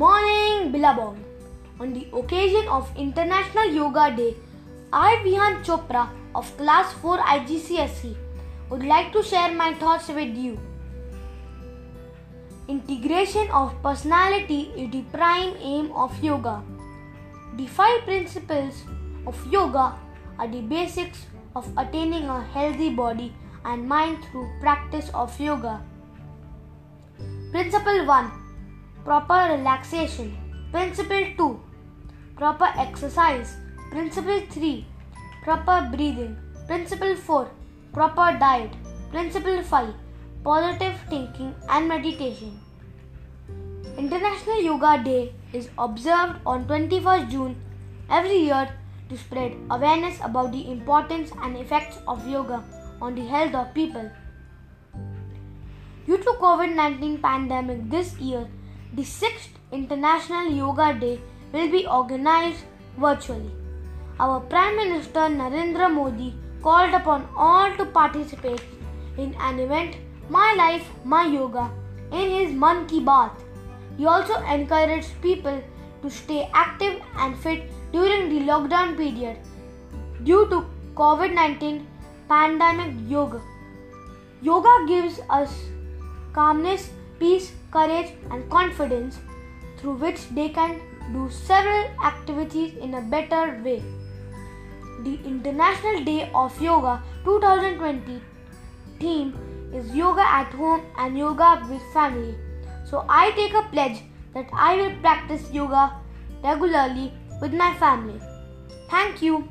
morning, Billabong. On the occasion of International Yoga Day, I, Vihan Chopra of Class 4 IGCSE, would like to share my thoughts with you. Integration of personality is the prime aim of yoga. The five principles of yoga are the basics of attaining a healthy body and mind through practice of yoga. Principle 1 Proper relaxation. Principle 2 Proper exercise. Principle 3 Proper breathing. Principle 4 Proper diet. Principle 5 Positive thinking and meditation. International Yoga Day is observed on 21st June every year to spread awareness about the importance and effects of yoga on the health of people. Due to COVID-19 pandemic this year, the 6th International Yoga Day will be organized virtually. Our Prime Minister Narendra Modi called upon all to participate in an event My Life My Yoga in his Mann Ki Baat. He also encouraged people to stay active and fit during the lockdown period due to COVID-19 pandemic yoga. Yoga gives us calmness, peace, courage and confidence through which they can do several activities in a better way. The International Day of Yoga 2020 theme is Yoga at Home and Yoga with Family. So I take a pledge that I will practice yoga regularly with my family. Thank you.